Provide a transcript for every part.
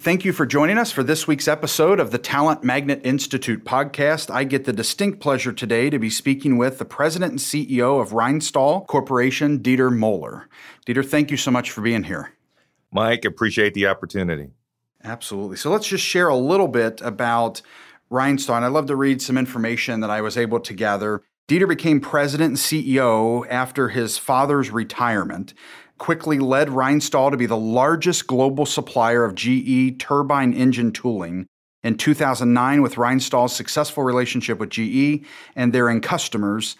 Thank you for joining us for this week's episode of the Talent Magnet Institute podcast. I get the distinct pleasure today to be speaking with the president and CEO of Rhinestahl Corporation, Dieter Moeller. Dieter, thank you so much for being here. Mike, appreciate the opportunity. Absolutely. So let's just share a little bit about Rhinestahl. And I'd love to read some information that I was able to gather. Dieter became president and CEO after his father's retirement quickly led Rhinestahl to be the largest global supplier of GE turbine engine tooling. In 2009, with Rhinestahl's successful relationship with GE and their end customers,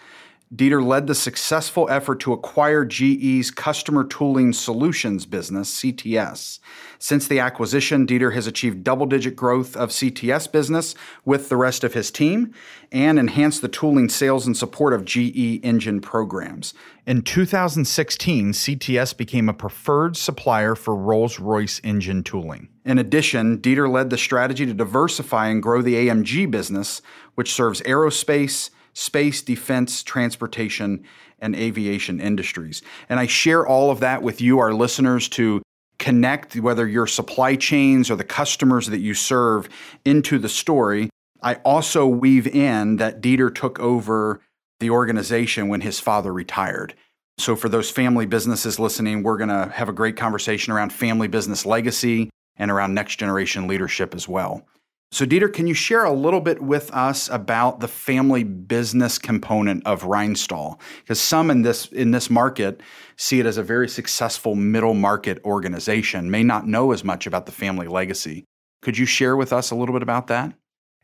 Dieter led the successful effort to acquire GE's Customer Tooling Solutions business, CTS. Since the acquisition, Dieter has achieved double digit growth of CTS business with the rest of his team and enhanced the tooling sales and support of GE engine programs. In 2016, CTS became a preferred supplier for Rolls Royce engine tooling. In addition, Dieter led the strategy to diversify and grow the AMG business, which serves aerospace space, defense, transportation, and aviation industries. And I share all of that with you, our listeners, to connect whether your supply chains or the customers that you serve into the story. I also weave in that Dieter took over the organization when his father retired. So, for those family businesses listening, we're going to have a great conversation around family business legacy and around next generation leadership as well. So, Dieter, can you share a little bit with us about the family business component of Rhinestahl? Because some in this in this market see it as a very successful middle market organization, may not know as much about the family legacy. Could you share with us a little bit about that?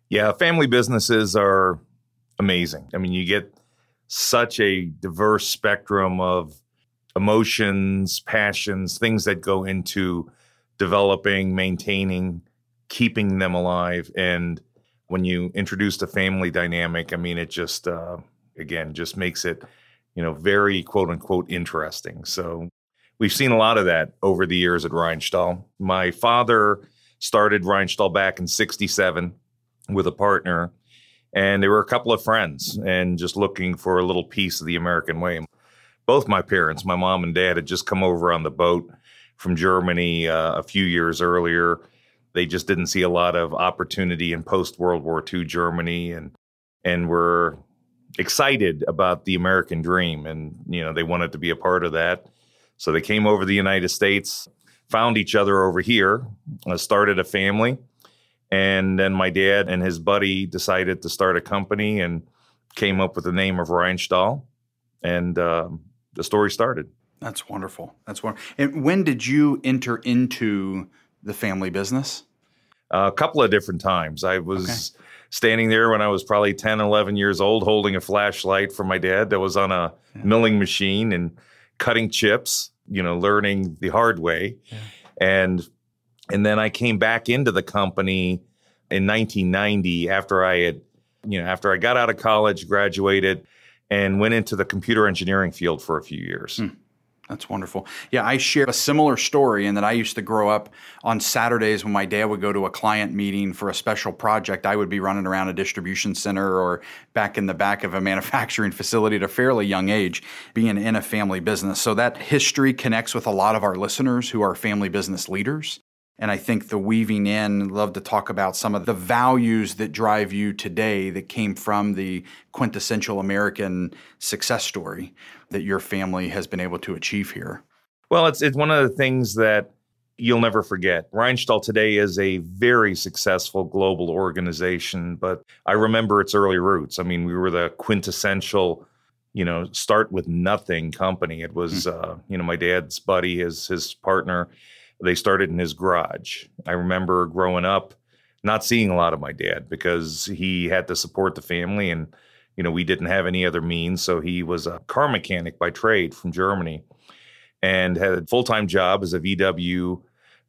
Yeah, family businesses are amazing. I mean, you get such a diverse spectrum of emotions, passions, things that go into developing, maintaining keeping them alive. And when you introduce the family dynamic, I mean, it just, uh, again, just makes it, you know, very quote unquote interesting. So we've seen a lot of that over the years at Rhinestahl. My father started Rhinestahl back in 67 with a partner, and they were a couple of friends and just looking for a little piece of the American way. Both my parents, my mom and dad, had just come over on the boat from Germany uh, a few years earlier they just didn't see a lot of opportunity in post World War II Germany and and were excited about the American dream and you know they wanted to be a part of that. So they came over to the United States, found each other over here, uh, started a family, and then my dad and his buddy decided to start a company and came up with the name of Rhinestahl, and uh, the story started. That's wonderful. That's wonderful. And when did you enter into the family business? A couple of different times. I was okay. standing there when I was probably 10, 11 years old, holding a flashlight for my dad that was on a yeah. milling machine and cutting chips, you know, learning the hard way. Yeah. And and then I came back into the company in 1990 after I had, you know, after I got out of college, graduated, and went into the computer engineering field for a few years. Hmm. That's wonderful. Yeah, I share a similar story in that I used to grow up on Saturdays when my dad would go to a client meeting for a special project. I would be running around a distribution center or back in the back of a manufacturing facility at a fairly young age, being in a family business. So that history connects with a lot of our listeners who are family business leaders. And I think the weaving in, love to talk about some of the values that drive you today that came from the quintessential American success story that your family has been able to achieve here. Well, it's it's one of the things that you'll never forget. Rhinestahl today is a very successful global organization, but I remember its early roots. I mean, we were the quintessential, you know, start with nothing company. It was, mm-hmm. uh, you know, my dad's buddy, his his partner they started in his garage. I remember growing up not seeing a lot of my dad because he had to support the family and you know we didn't have any other means so he was a car mechanic by trade from Germany and had a full-time job as a VW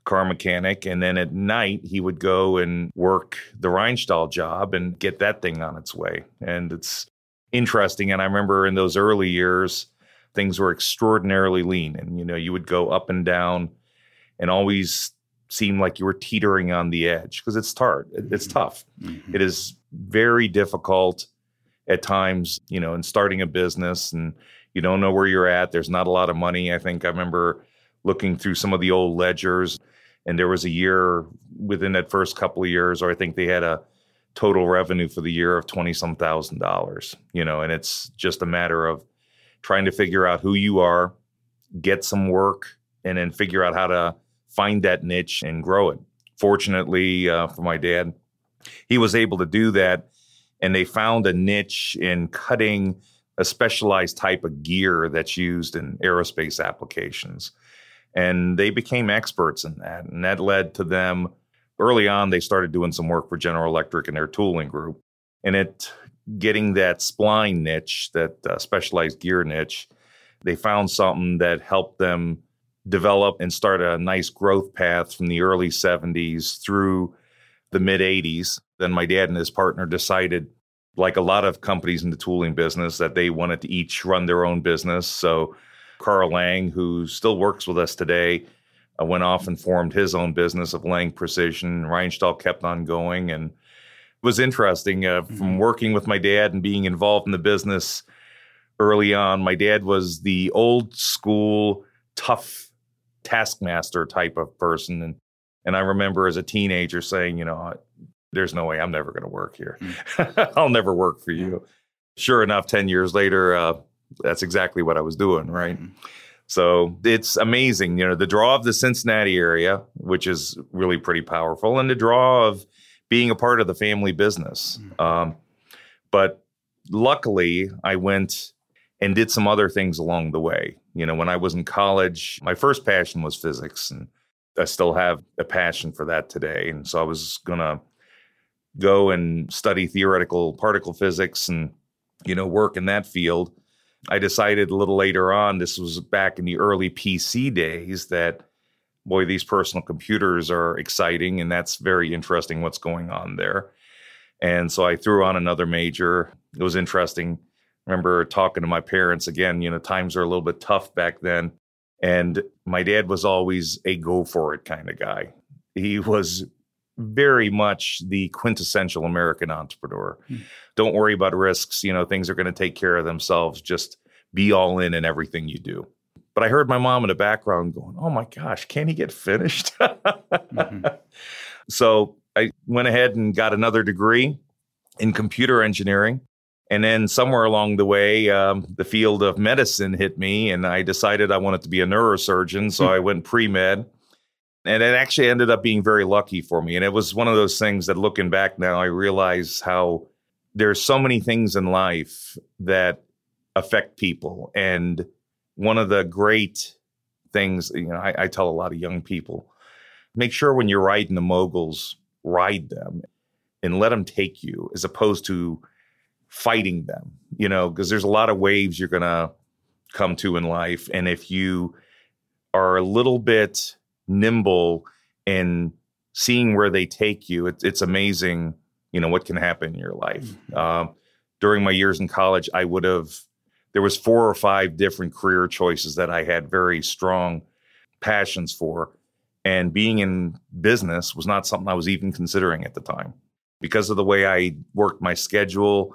car mechanic. And then at night, he would go and work the Rhinestahl job and get that thing on its way. And it's interesting. And I remember in those early years, things were extraordinarily lean. And, you know, you would go up and down and always seem like you were teetering on the edge because it's hard. It's mm-hmm. tough. Mm-hmm. It is very difficult at times, you know, in starting a business and you don't know where you're at. There's not a lot of money. I think I remember looking through some of the old ledgers and there was a year within that first couple of years, or I think they had a total revenue for the year of 20 some thousand dollars, you know, and it's just a matter of trying to figure out who you are, get some work, and then figure out how to find that niche and grow it. Fortunately uh, for my dad, he was able to do that. And they found a niche in cutting a specialized type of gear that's used in aerospace applications. And they became experts in that. And that led to them early on, they started doing some work for General Electric and their tooling group. And it getting that spline niche, that uh, specialized gear niche, they found something that helped them develop and start a nice growth path from the early 70s through the mid 80s. Then my dad and his partner decided, like a lot of companies in the tooling business, that they wanted to each run their own business. So Carl Lang, who still works with us today, uh, went off and formed his own business of Lang Precision. Rhinestahl kept on going, and it was interesting uh, mm-hmm. from working with my dad and being involved in the business early on. My dad was the old school, tough taskmaster type of person, and and I remember as a teenager saying, you know, there's no way I'm never going to work here. Mm-hmm. I'll never work for you. Sure enough, 10 years later, uh, that's exactly what I was doing, right? Mm-hmm. So it's amazing, you know, the draw of the Cincinnati area, which is really pretty powerful, and the draw of being a part of the family business. Mm-hmm. Um, but luckily, I went and did some other things along the way. You know, when I was in college, my first passion was physics, and I still have a passion for that today. And so I was going to go and study theoretical particle physics and, you know, work in that field. I decided a little later on, this was back in the early PC days, that boy, these personal computers are exciting and that's very interesting what's going on there. And so I threw on another major. It was interesting. Remember talking to my parents again, you know, times are a little bit tough back then. And my dad was always a go for it kind of guy. He was very much the quintessential American entrepreneur. Hmm. Don't worry about risks. You know, things are going to take care of themselves. Just be all in in everything you do. But I heard my mom in the background going, Oh my gosh, can he get finished? mm-hmm. So I went ahead and got another degree in computer engineering. And then somewhere along the way, um, the field of medicine hit me, and I decided I wanted to be a neurosurgeon. So hmm. I went pre med and it actually ended up being very lucky for me. And it was one of those things that looking back now, I realize how there's so many things in life that affect people. And one of the great things, you know, I, I tell a lot of young people, make sure when you're riding the moguls, ride them and let them take you as opposed to fighting them, you know, because there's a lot of waves you're going to come to in life. And if you are a little bit nimble in seeing where they take you. It, it's amazing, you know, what can happen in your life. Uh, during my years in college, I would have there was four or five different career choices that I had very strong passions for, and being in business was not something I was even considering at the time because of the way I worked my schedule.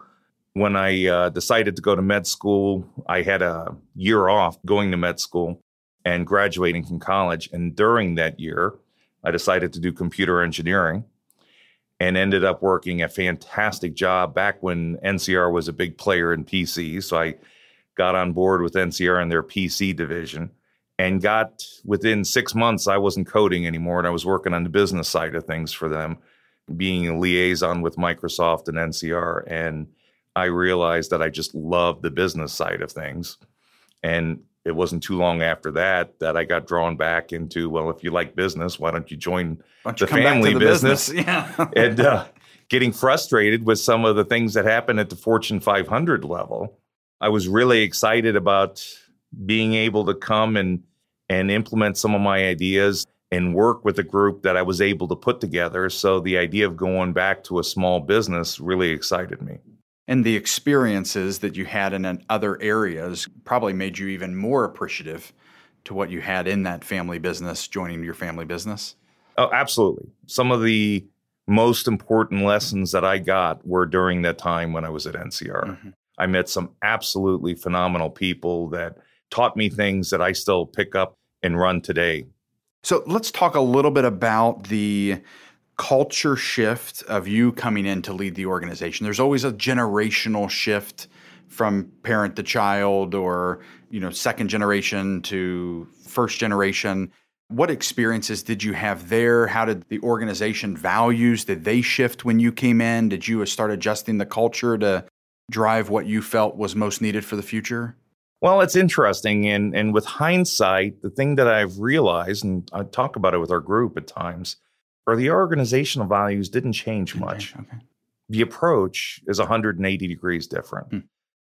When I uh, decided to go to med school, I had a year off going to med school and graduating from college. And during that year, I decided to do computer engineering and ended up working a fantastic job back when NCR was a big player in PC. So I got on board with NCR in their PC division and got within six months, I wasn't coding anymore and I was working on the business side of things for them, being a liaison with Microsoft and NCR. And I realized that I just loved the business side of things. And it wasn't too long after that that I got drawn back into well, if you like business, why don't you join don't the family the business? business? Yeah, and uh, getting frustrated with some of the things that happen at the Fortune 500 level. I was really excited about being able to come and and implement some of my ideas and work with a group that I was able to put together. So the idea of going back to a small business really excited me. And the experiences that you had in other areas probably made you even more appreciative to what you had in that family business, joining your family business. Oh, absolutely. Some of the most important lessons that I got were during that time when I was at NCR. Mm-hmm. I met some absolutely phenomenal people that taught me things that I still pick up and run today. So let's talk a little bit about the culture shift of you coming in to lead the organization. There's always a generational shift from parent to child or, you know, second generation to first generation. What experiences did you have there? How did the organization values did they shift when you came in? Did you start adjusting the culture to drive what you felt was most needed for the future? Well, it's interesting. And, and with hindsight, the thing that I've realized, and I talk about it with our group at times, are the organizational values didn't change much. Okay, okay. The approach is 180 degrees different. Hmm.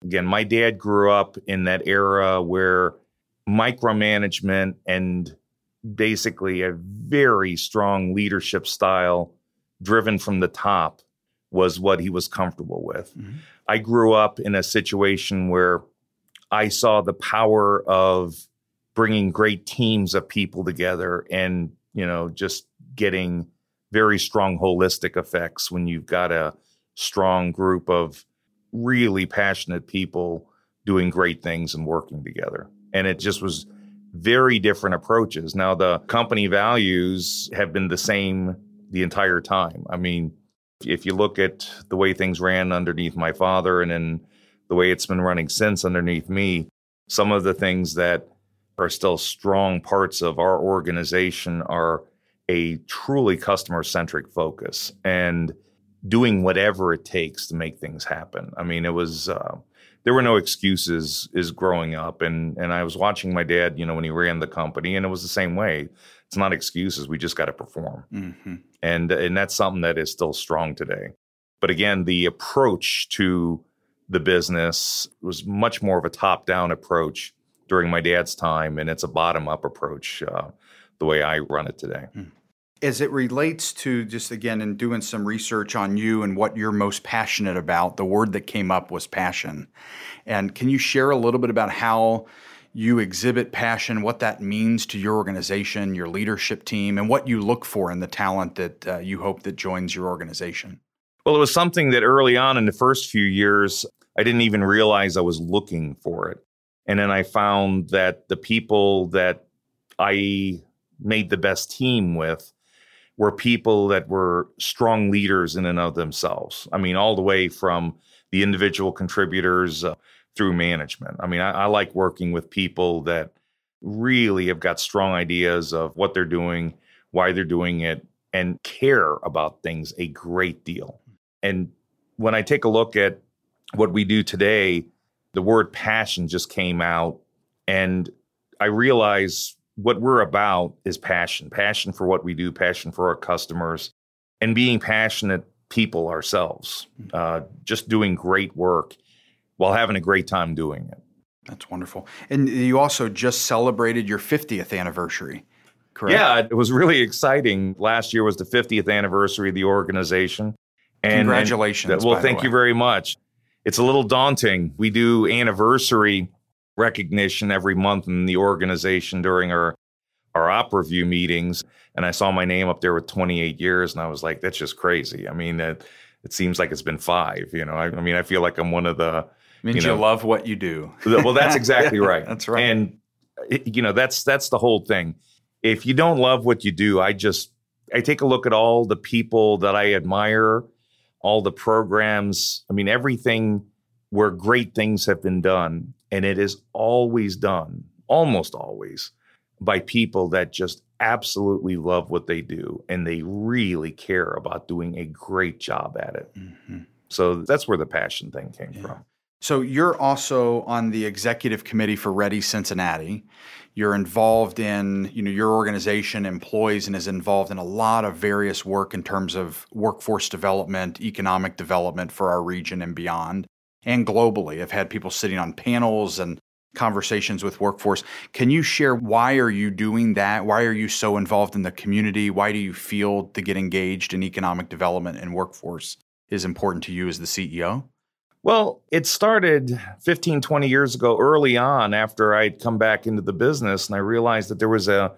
Again, my dad grew up in that era where micromanagement and basically a very strong leadership style driven from the top was what he was comfortable with. Mm-hmm. I grew up in a situation where I saw the power of bringing great teams of people together and, you know, just getting very strong holistic effects when you've got a strong group of really passionate people doing great things and working together. And it just was very different approaches. Now, the company values have been the same the entire time. I mean, if you look at the way things ran underneath my father and then the way it's been running since underneath me, some of the things that are still strong parts of our organization are a truly customer centric focus and doing whatever it takes to make things happen. I mean, it was uh, there were no excuses is growing up and and I was watching my dad, you know, when he ran the company and it was the same way. It's not excuses, we just got to perform. Mm-hmm. And and that's something that is still strong today. But again, the approach to the business was much more of a top-down approach during my dad's time and it's a bottom-up approach uh, the way I run it today. Mm as it relates to just again and doing some research on you and what you're most passionate about, the word that came up was passion. And can you share a little bit about how you exhibit passion, what that means to your organization, your leadership team, and what you look for in the talent that uh, you hope that joins your organization? Well, it was something that early on in the first few years, I didn't even realize I was looking for it. And then I found that the people that I made the best team with were people that were strong leaders in and of themselves. I mean, all the way from the individual contributors uh, through management. I mean, I, I like working with people that really have got strong ideas of what they're doing, why they're doing it, and care about things a great deal. And when I take a look at what we do today, the word passion just came out. And I realize what we're about is passion passion for what we do, passion for our customers, and being passionate people ourselves, mm. uh, just doing great work while having a great time doing it. That's wonderful. And you also just celebrated your 50th anniversary, correct? Yeah, it was really exciting. Last year was the 50th anniversary of the organization. And, Congratulations. And, well, thank you very much. It's a little daunting. We do anniversary recognition every month in the organization during our our op review meetings and I saw my name up there with 28 years and I was like that's just crazy. I mean it, it seems like it's been 5, you know. I, I mean I feel like I'm one of the means you, know, you love what you do. well that's exactly right. that's right. And eh, you know that's that's the whole thing. If you don't love what you do, I just I take a look at all the people that I admire, all the programs, I mean everything where great things have been done and it is always done, almost always, by people that just absolutely love what they do and they really care about doing a great job at it. Mm-hmm. So that's where the passion thing came yeah. from. So you're also on the executive committee for REDI Cincinnati. You're involved in, you know, your organization employs and is involved in a lot of various work in terms of workforce development, economic development for our region and beyond and globally. I've had people sitting on panels and conversations with workforce. Can you share why are you doing that? Why are you so involved in the community? Why do you feel to get engaged in economic development and workforce is important to you as the CEO? Well, it started 15, 20 years ago, early on, after I'd come back into the business, and I realized that there was a,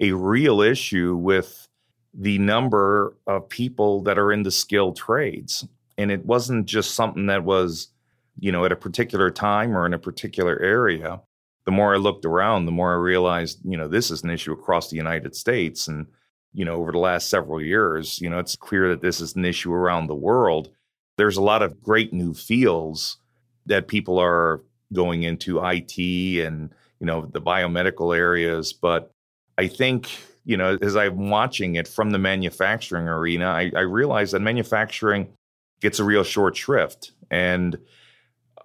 a real issue with the number of people that are in the skilled trades. And it wasn't just something that was you know, at a particular time or in a particular area, the more I looked around, the more I realized, you know, this is an issue across the United States. And, you know, over the last several years, you know, it's clear that this is an issue around the world. There's a lot of great new fields that people are going into IT and, you know, the biomedical areas. But I think, you know, as I'm watching it from the manufacturing arena, I, I realize that manufacturing gets a real short shrift. And,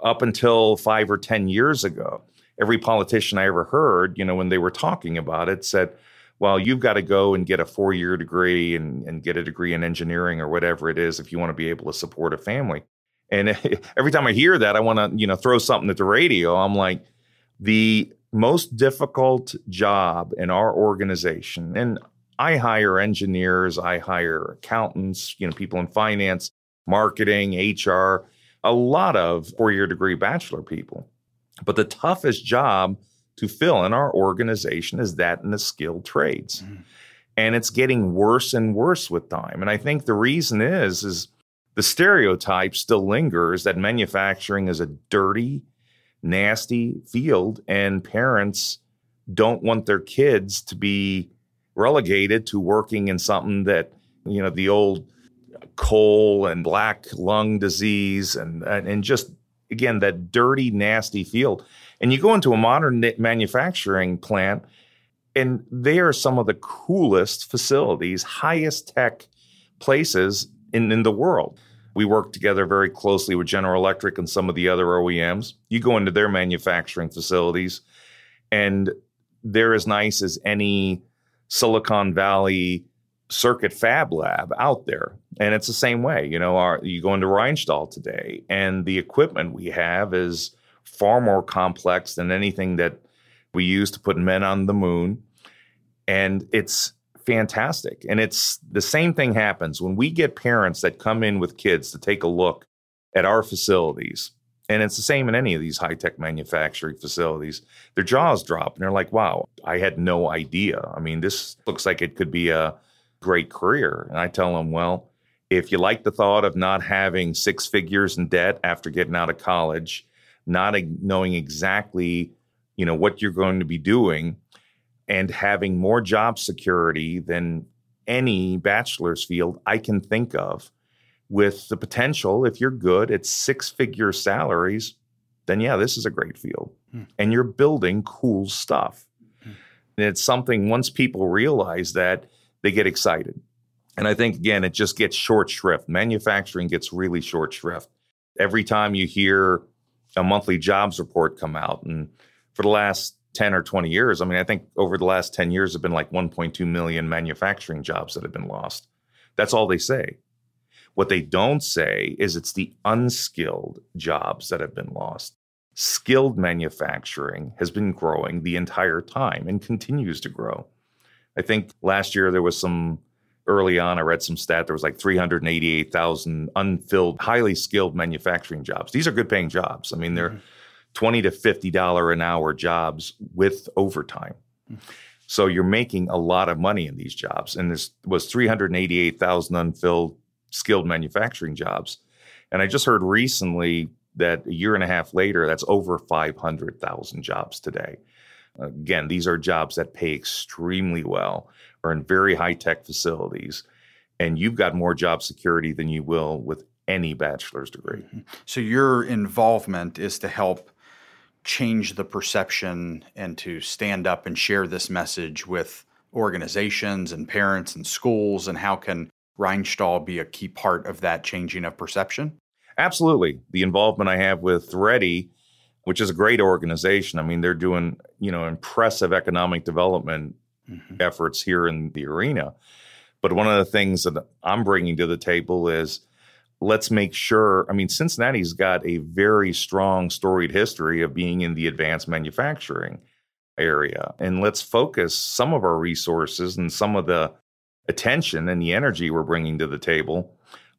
up until five or 10 years ago, every politician I ever heard, you know, when they were talking about it, said, well, you've got to go and get a four year degree and, and get a degree in engineering or whatever it is if you want to be able to support a family. And every time I hear that, I want to, you know, throw something at the radio. I'm like, the most difficult job in our organization, and I hire engineers, I hire accountants, you know, people in finance, marketing, HR a lot of four year degree bachelor people. But the toughest job to fill in our organization is that in the skilled trades. Mm. And it's getting worse and worse with time. And I think the reason is is the stereotype still lingers that manufacturing is a dirty, nasty field and parents don't want their kids to be relegated to working in something that, you know, the old coal and black lung disease and, and just again that dirty nasty field. And you go into a modern manufacturing plant and they are some of the coolest facilities highest tech places in, in the world. We work together very closely with general electric and some of the other oems you go into their manufacturing facilities and they're as nice as any silicon valley circuit fab lab out there. And it's the same way. You know, our, you go into Rhinestahl today, and the equipment we have is far more complex than anything that we use to put men on the moon. And it's fantastic. And it's the same thing happens when we get parents that come in with kids to take a look at our facilities. And it's the same in any of these high tech manufacturing facilities. Their jaws drop and they're like, wow, I had no idea. I mean, this looks like it could be a great career. And I tell them, well, if you like the thought of not having six figures in debt after getting out of college, not knowing exactly, you know, what you're going to be doing and having more job security than any bachelor's field I can think of with the potential if you're good at six figure salaries, then yeah, this is a great field. Hmm. And you're building cool stuff. Hmm. And it's something once people realize that they get excited. And I think, again, it just gets short shrift. Manufacturing gets really short shrift. Every time you hear a monthly jobs report come out, and for the last 10 or 20 years, I mean, I think over the last 10 years have been like 1.2 million manufacturing jobs that have been lost. That's all they say. What they don't say is it's the unskilled jobs that have been lost. Skilled manufacturing has been growing the entire time and continues to grow. I think last year there was some early on, I read some stat there was like 388,000 unfilled, highly skilled manufacturing jobs. These are good paying jobs. I mean, they're mm-hmm. 20 to $50 an hour jobs with overtime. Mm-hmm. So you're making a lot of money in these jobs. And this was 388,000 unfilled skilled manufacturing jobs. And I just heard recently that a year and a half later, that's over 500,000 jobs today. Again, these are jobs that pay extremely well, are in very high tech facilities, and you've got more job security than you will with any bachelor's degree. Mm-hmm. So, your involvement is to help change the perception and to stand up and share this message with organizations and parents and schools, and how can Rhinestahl be a key part of that changing of perception? Absolutely. The involvement I have with REDI which is a great organization. I mean, they're doing, you know, impressive economic development mm-hmm. efforts here in the arena. But one of the things that I'm bringing to the table is let's make sure. I mean, Cincinnati's got a very strong storied history of being in the advanced manufacturing area. And let's focus some of our resources and some of the attention and the energy we're bringing to the table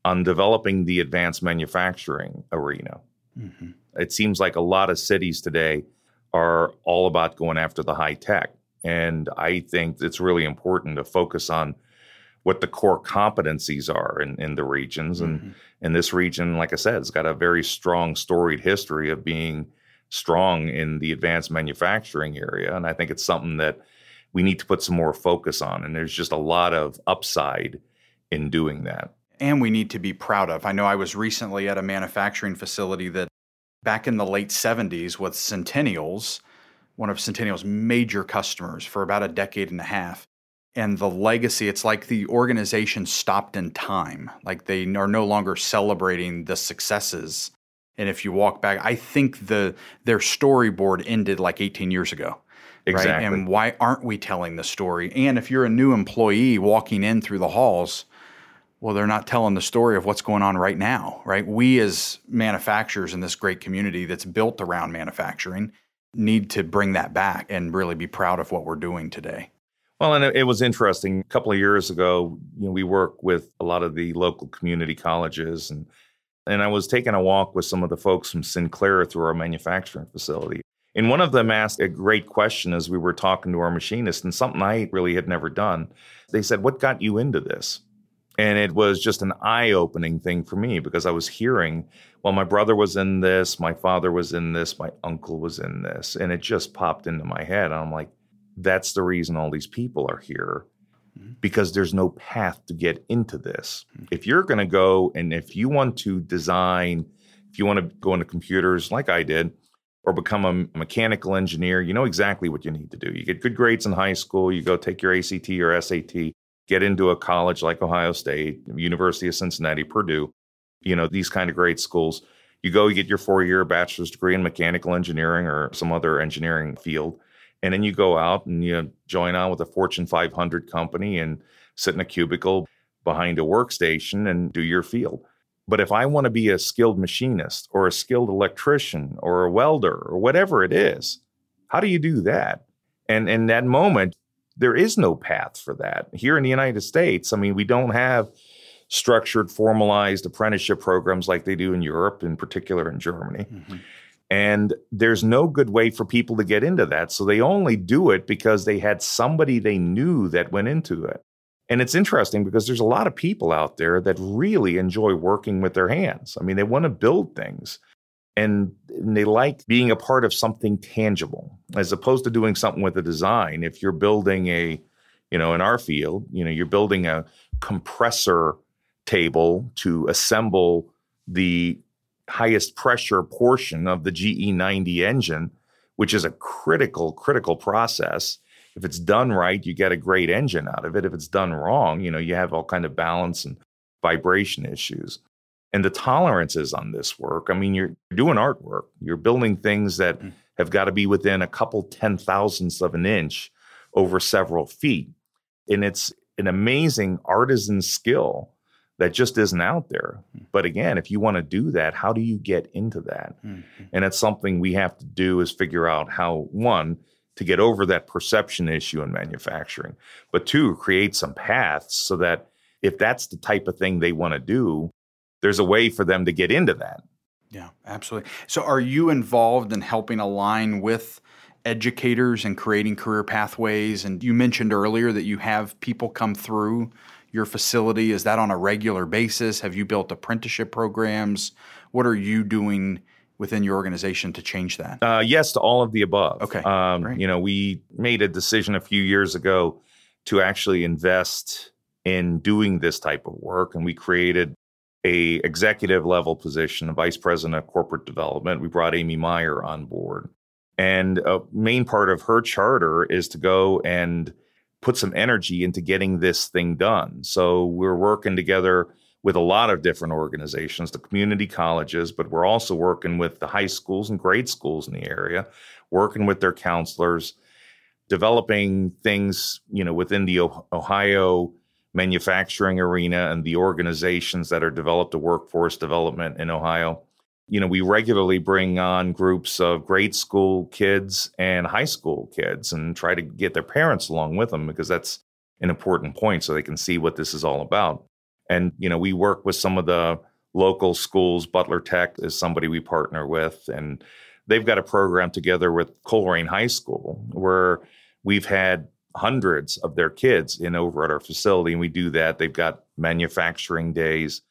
on developing the advanced manufacturing arena. Mm-hmm. It seems like a lot of cities today are all about going after the high tech. And I think it's really important to focus on what the core competencies are in, in the regions. And mm-hmm. in this region, like I said, it's got a very strong storied history of being strong in the advanced manufacturing area. And I think it's something that we need to put some more focus on. And there's just a lot of upside in doing that. And we need to be proud of. I know I was recently at a manufacturing facility that back in the late 70s with Centennials, one of Centennial's major customers for about a decade and a half. And the legacy it's like the organization stopped in time. Like they are no longer celebrating the successes. And if you walk back i think the their storyboard ended like 18 years ago exactly. Right? and why aren't we telling the story? And if you're a new employee walking in through the halls well they're not telling the story of what's going on right now right we as manufacturers in this great community that's built around manufacturing need to bring that back and really be proud of what we're doing today well, and it, was interesting. A couple of years ago, you know, we work with a lot of the local community colleges, and and I was taking a walk with some of the folks from Sinclair through our manufacturing facility. And one of them asked a great question as we were talking to our machinist, and something I really had never done. They said, "What got you into this?" And it was just an eye opening thing for me because I was hearing, well, my brother was in this, my father was in this, my uncle was in this. And it just popped into my head. And I'm like, that's the reason all these people are here mm-hmm. because there's no path to get into this. Mm-hmm. If you're going to go and if you want to design, if you want to go into computers like I did, or become a mechanical engineer, you know exactly what you need to do. You get good grades in high school, you go take your ACT or SAT, get into a college like Ohio State, University of Cincinnati, Purdue, you know, these kind of great schools. You go, you get your four year bachelor's degree in mechanical engineering or some other engineering field and then you go out and you join on with a Fortune 500 company and sit in a cubicle behind a workstation and do your field. But if I want to be a skilled machinist or a skilled electrician or a welder or whatever it is, how do you do that? And in that moment, there is no path for that. Here in the United States, I mean, we don't have structured, formalized apprenticeship programs like they do in Europe, in particular in Germany. Mm-hmm. And there's no good way for people to get into that. So they only do it because they had somebody they knew that went into it. And it's interesting because there's a lot of people out there that really enjoy working with their hands. I mean, they want to build things and, they like being a part of something tangible as opposed to doing something with a design. If you're building a, you know, in our field, you know, you're building a compressor table to assemble the highest pressure portion of the GE90 engine, which is a critical, critical process. If it's done right, you get a great engine out of it. If it's done wrong, you know, you have all kind of balance and vibration issues. And the tolerances on this work, I mean, you're doing artwork. You're building things that mm. have got to be within a couple ten thousandths of an inch over several feet. And it's an amazing artisan skill that just isn't out there. Hmm. But again, if you want to do that, how do you get into that? Mm-hmm. And it's something we have to do is figure out how one to get over that perception issue in manufacturing, but two, create some paths so that if that's the type of thing they want to do, there's a way for them to get into that. Yeah, absolutely. So are you involved in helping align with educators and creating career pathways and you mentioned earlier that you have people come through your facility? Is that on a regular basis? Have you built apprenticeship programs? What are you doing within your organization to change that? Uh, yes, to all of the above. Okay. Um, you know, we made a decision a few years ago to actually invest in doing this type of work, and we created a executive level position, a vice president of corporate development. We brought Amy Meyer on board. And a main part of her charter is to go and put some energy into getting this thing done. So we're working together with a lot of different organizations, the community colleges, but we're also working with the high schools and grade schools in the area, working with their counselors, developing things, you know, within the Ohio manufacturing arena and the organizations that are developed the workforce development in Ohio. You know, we regularly bring on groups of grade school kids and high school kids and try to get their parents along with them because that's an important point so they can see what this is all about. And, you know, we work with some of the local schools. Butler Tech is somebody we partner with, and they've got a program together with Colerain High School where we've had hundreds of their kids in over at our facility, and we do that. They've got manufacturing days.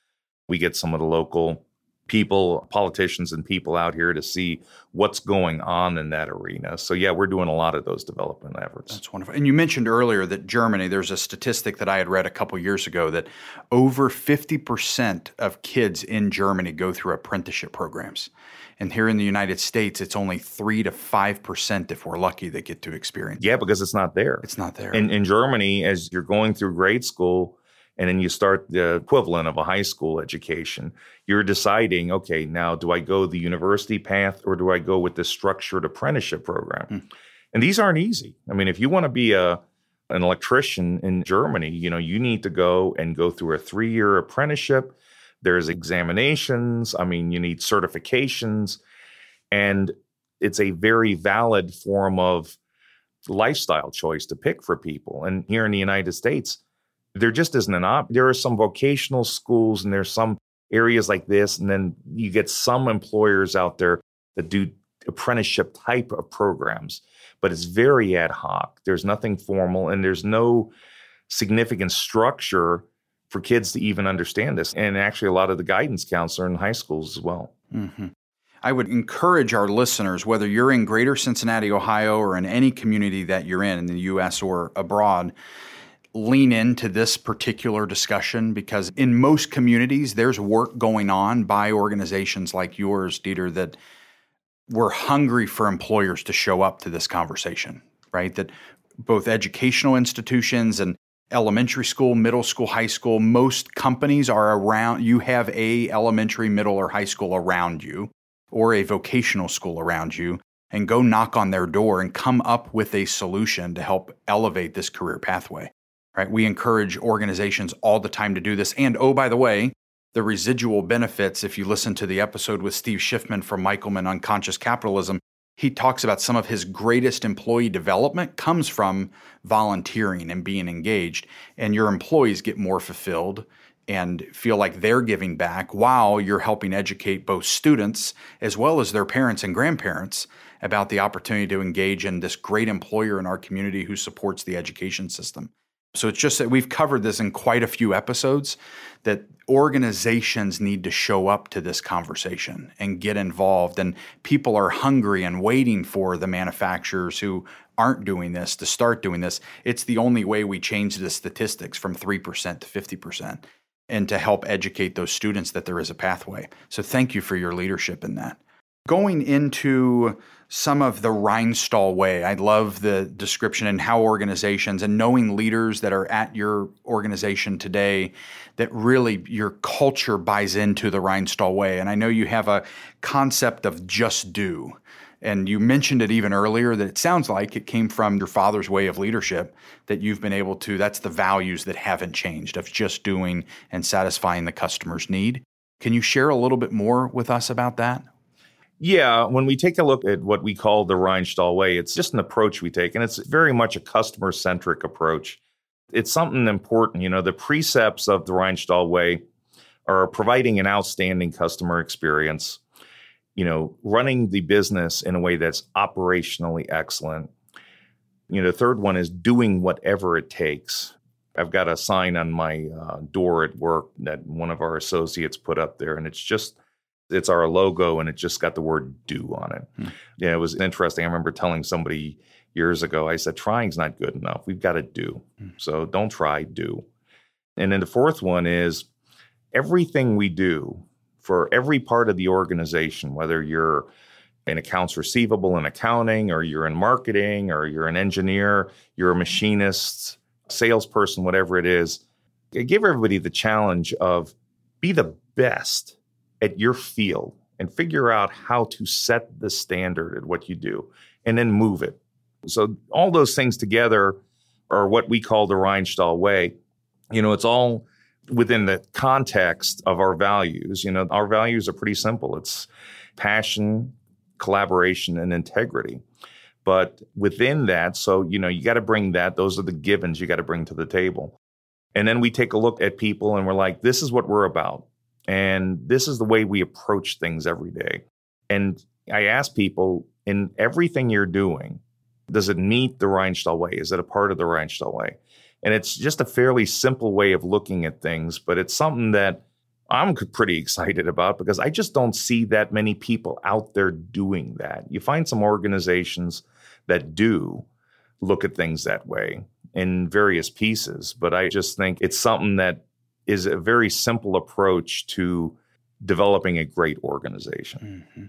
We get some of the local people, politicians, and people out here to see what's going on in that arena. So, yeah, we're doing a lot of those development efforts. That's wonderful. And you mentioned earlier that Germany, there's a statistic that I had read a couple years ago that over 50% of kids in Germany go through apprenticeship programs. And here in the United States, it's only 3 to 5% if we're lucky that get to experience. Yeah, because it's not there. It's not there. In, in Germany, as you're going through grade school, and then you start the equivalent of a high school education. You're deciding, okay, now do I go the university path or do I go with this structured apprenticeship program? Mm. And these aren't easy. I mean, if you want to be a an electrician in Germany, you know, you need to go and go through a 3-year apprenticeship. There's examinations, I mean, you need certifications and it's a very valid form of lifestyle choice to pick for people. And here in the United States, there just isn't an op. There are some vocational schools and there's some areas like this, and then you get some employers out there that do apprenticeship type of programs, but it's very ad hoc. There's nothing formal, and there's no significant structure for kids to even understand this. And actually, a lot of the guidance counselor in high schools as well. Mm-hmm. I would encourage our listeners, whether you're in greater Cincinnati, Ohio, or in any community that you're in, in the US or abroad, lean into this particular discussion because in most communities, there's work going on by organizations like yours, Dieter, that we're hungry for employers to show up to this conversation, right? That both educational institutions and elementary school, middle school, high school, most companies are around, you have a elementary, middle, or high school around you or a vocational school around you and go knock on their door and come up with a solution to help elevate this career pathway right? We encourage organizations all the time to do this. And oh, by the way, the residual benefits, if you listen to the episode with Steve Shifman from Michelman Unconscious Capitalism, he talks about some of his greatest employee development comes from volunteering and being engaged. And your employees get more fulfilled and feel like they're giving back while you're helping educate both students as well as their parents and grandparents about the opportunity to engage in this great employer in our community who supports the education system. So it's just that we've covered this in quite a few episodes that organizations need to show up to this conversation and get involved. And people are hungry and waiting for the manufacturers who aren't doing this to start doing this. It's the only way we change the statistics from 3% to 50% and to help educate those students that there is a pathway. So thank you for your leadership in that. Going into some of the Rhinestahl way. I love the description and how organizations and knowing leaders that are at your organization today that really your culture buys into the Rhinestahl way. And I know you have a concept of just do. And you mentioned it even earlier that it sounds like it came from your father's way of leadership that you've been able to, that's the values that haven't changed of just doing and satisfying the customer's need. Can you share a little bit more with us about that? Yeah, when we take a look at what we call the Rhinestahl way, it's just an approach we take, and it's very much a customer centric approach. It's something important. You know, the precepts of the Rhinestahl way are providing an outstanding customer experience, you know, running the business in a way that's operationally excellent. You know, the third one is doing whatever it takes. I've got a sign on my uh, door at work that one of our associates put up there, and it's just it's our logo and it just got the word do on it. Hmm. Yeah, it was interesting. I remember telling somebody years ago, I said, trying's not good enough. We've got to do. Hmm. So don't try, do. And then the fourth one is everything we do for every part of the organization, whether you're in accounts receivable and accounting, or you're in marketing, or you're an engineer, you're a machinist, salesperson, whatever it is, give everybody the challenge of be the best at your field and figure out how to set the standard at what you do and then move it. So all those things together are what we call the Rhinestahl way. You know, it's all within the context of our values. You know, our values are pretty simple it's passion, collaboration, and integrity. But within that, so, you know, you got to bring that. Those are the givens you got to bring to the table. And then we take a look at people and we're like, this is what we're about. And this is the way we approach things every day. And I ask people in everything you're doing, does it meet the Rhinestahl way? Is it a part of the Rhinestahl way? And it's just a fairly simple way of looking at things, but it's something that I'm pretty excited about because I just don't see that many people out there doing that. You find some organizations that do look at things that way in various pieces, but I just think it's something that is a very simple approach to developing a great organization. Mm-hmm.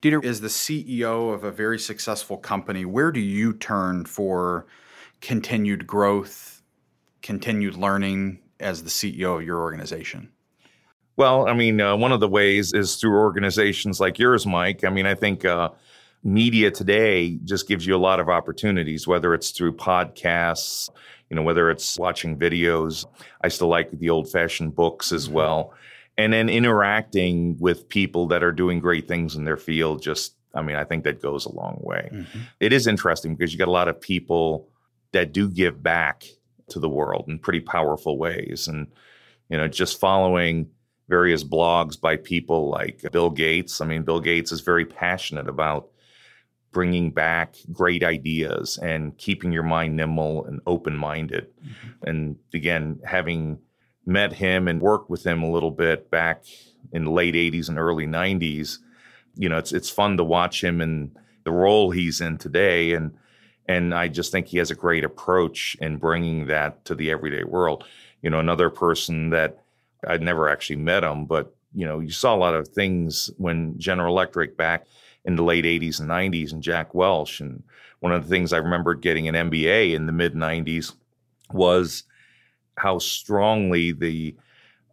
Dieter is the CEO of a very successful company. Where do you turn for continued growth, continued learning as the CEO of your organization? Well, I mean, uh, one of the ways is through organizations like yours, Mike. I mean, I think uh, media today just gives you a lot of opportunities, whether it's through podcasts, you know, whether it's watching videos. I still like the old fashioned books as mm-hmm. well and then interacting with people that are doing great things in their field just i mean i think that goes a long way mm-hmm. it is interesting because you got a lot of people that do give back to the world in pretty powerful ways and you know just following various blogs by people like bill gates i mean bill gates is very passionate about bringing back great ideas and keeping your mind nimble and open minded mm-hmm. and again having met him and worked with him a little bit back in the late 80s and early 90s you know it's it's fun to watch him and the role he's in today. And and I just think he has a great approach in bringing that to the everyday world. You know another person that I'd never actually met him but you know you saw a lot of things when General Electric back in the late 80s and 90s and Jack Welch and one of the things I remembered getting an MBA in the mid 90s was how strongly the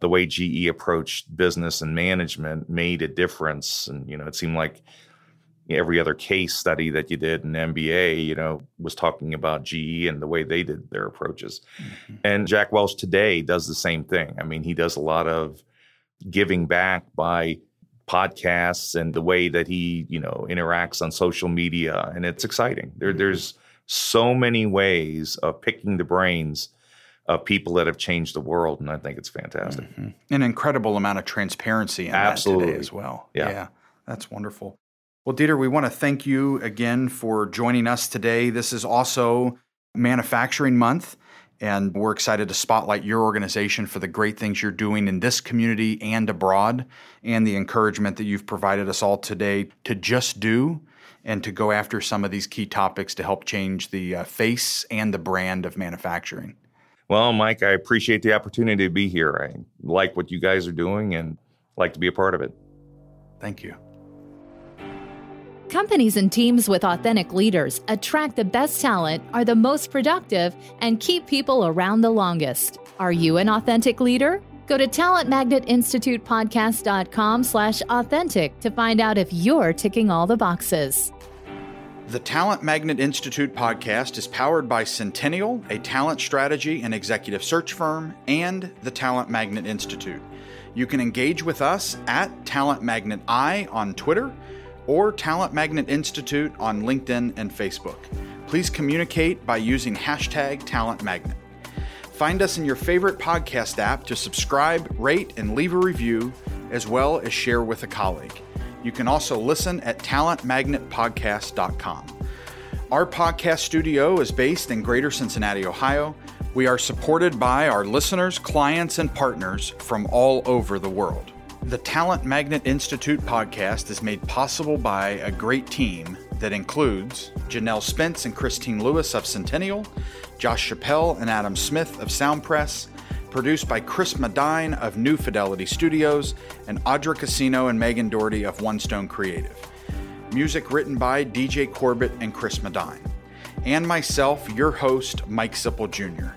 the way GE approached business and management made a difference. And you know, it seemed like every other case study that you did in MBA, you know, was talking about GE and the way they did their approaches. Mm-hmm. And Jack Welch today does the same thing. I mean, he does a lot of giving back by podcasts and the way that he, you know, interacts on social media, and it's exciting. There, mm-hmm. there's so many ways of picking the brains of people that have changed the world, and I think it's fantastic. Mm-hmm. An incredible amount of transparency in Absolutely. that today as well. Yeah. yeah, that's wonderful. Well, Dieter, we want to thank you again for joining us today. This is also Manufacturing Month, and we're excited to spotlight your organization for the great things you're doing in this community and abroad, and the encouragement that you've provided us all today to just do and to go after some of these key topics to help change the uh, face and the brand of manufacturing. Well, Mike, I appreciate the opportunity to be here. I like what you guys are doing and like to be a part of it. Thank you. Companies and teams with authentic leaders attract the best talent, are the most productive, and keep people around the longest. Are you an authentic leader? Go to talentmagnetinstitutepodcast.com slash authentic to find out if you're ticking all the boxes. The Talent Magnet Institute podcast is powered by Centennial, a talent strategy and executive search firm, and the Talent Magnet Institute. You can engage with us at Talent Magnet I on Twitter or Talent Magnet Institute on LinkedIn and Facebook. Please communicate by using hashtag Talent Magnet. Find us in your favorite podcast app to subscribe, rate, and leave a review, as well as share with a colleague. You can also listen at talentmagnetpodcast.com. Our podcast studio is based in Greater Cincinnati, Ohio. We are supported by our listeners, clients, and partners from all over the world. The Talent Magnet Institute podcast is made possible by a great team that includes Janelle Spence and Christine Lewis of Centennial, Josh Chappelle and Adam Smith of Soundpress, produced by Chris Madine of New Fidelity Studios and Audra Casino and Megan Doherty of One Stone Creative. Music written by DJ Corbett and Chris Madine. And myself, your host, Mike Sipple Jr.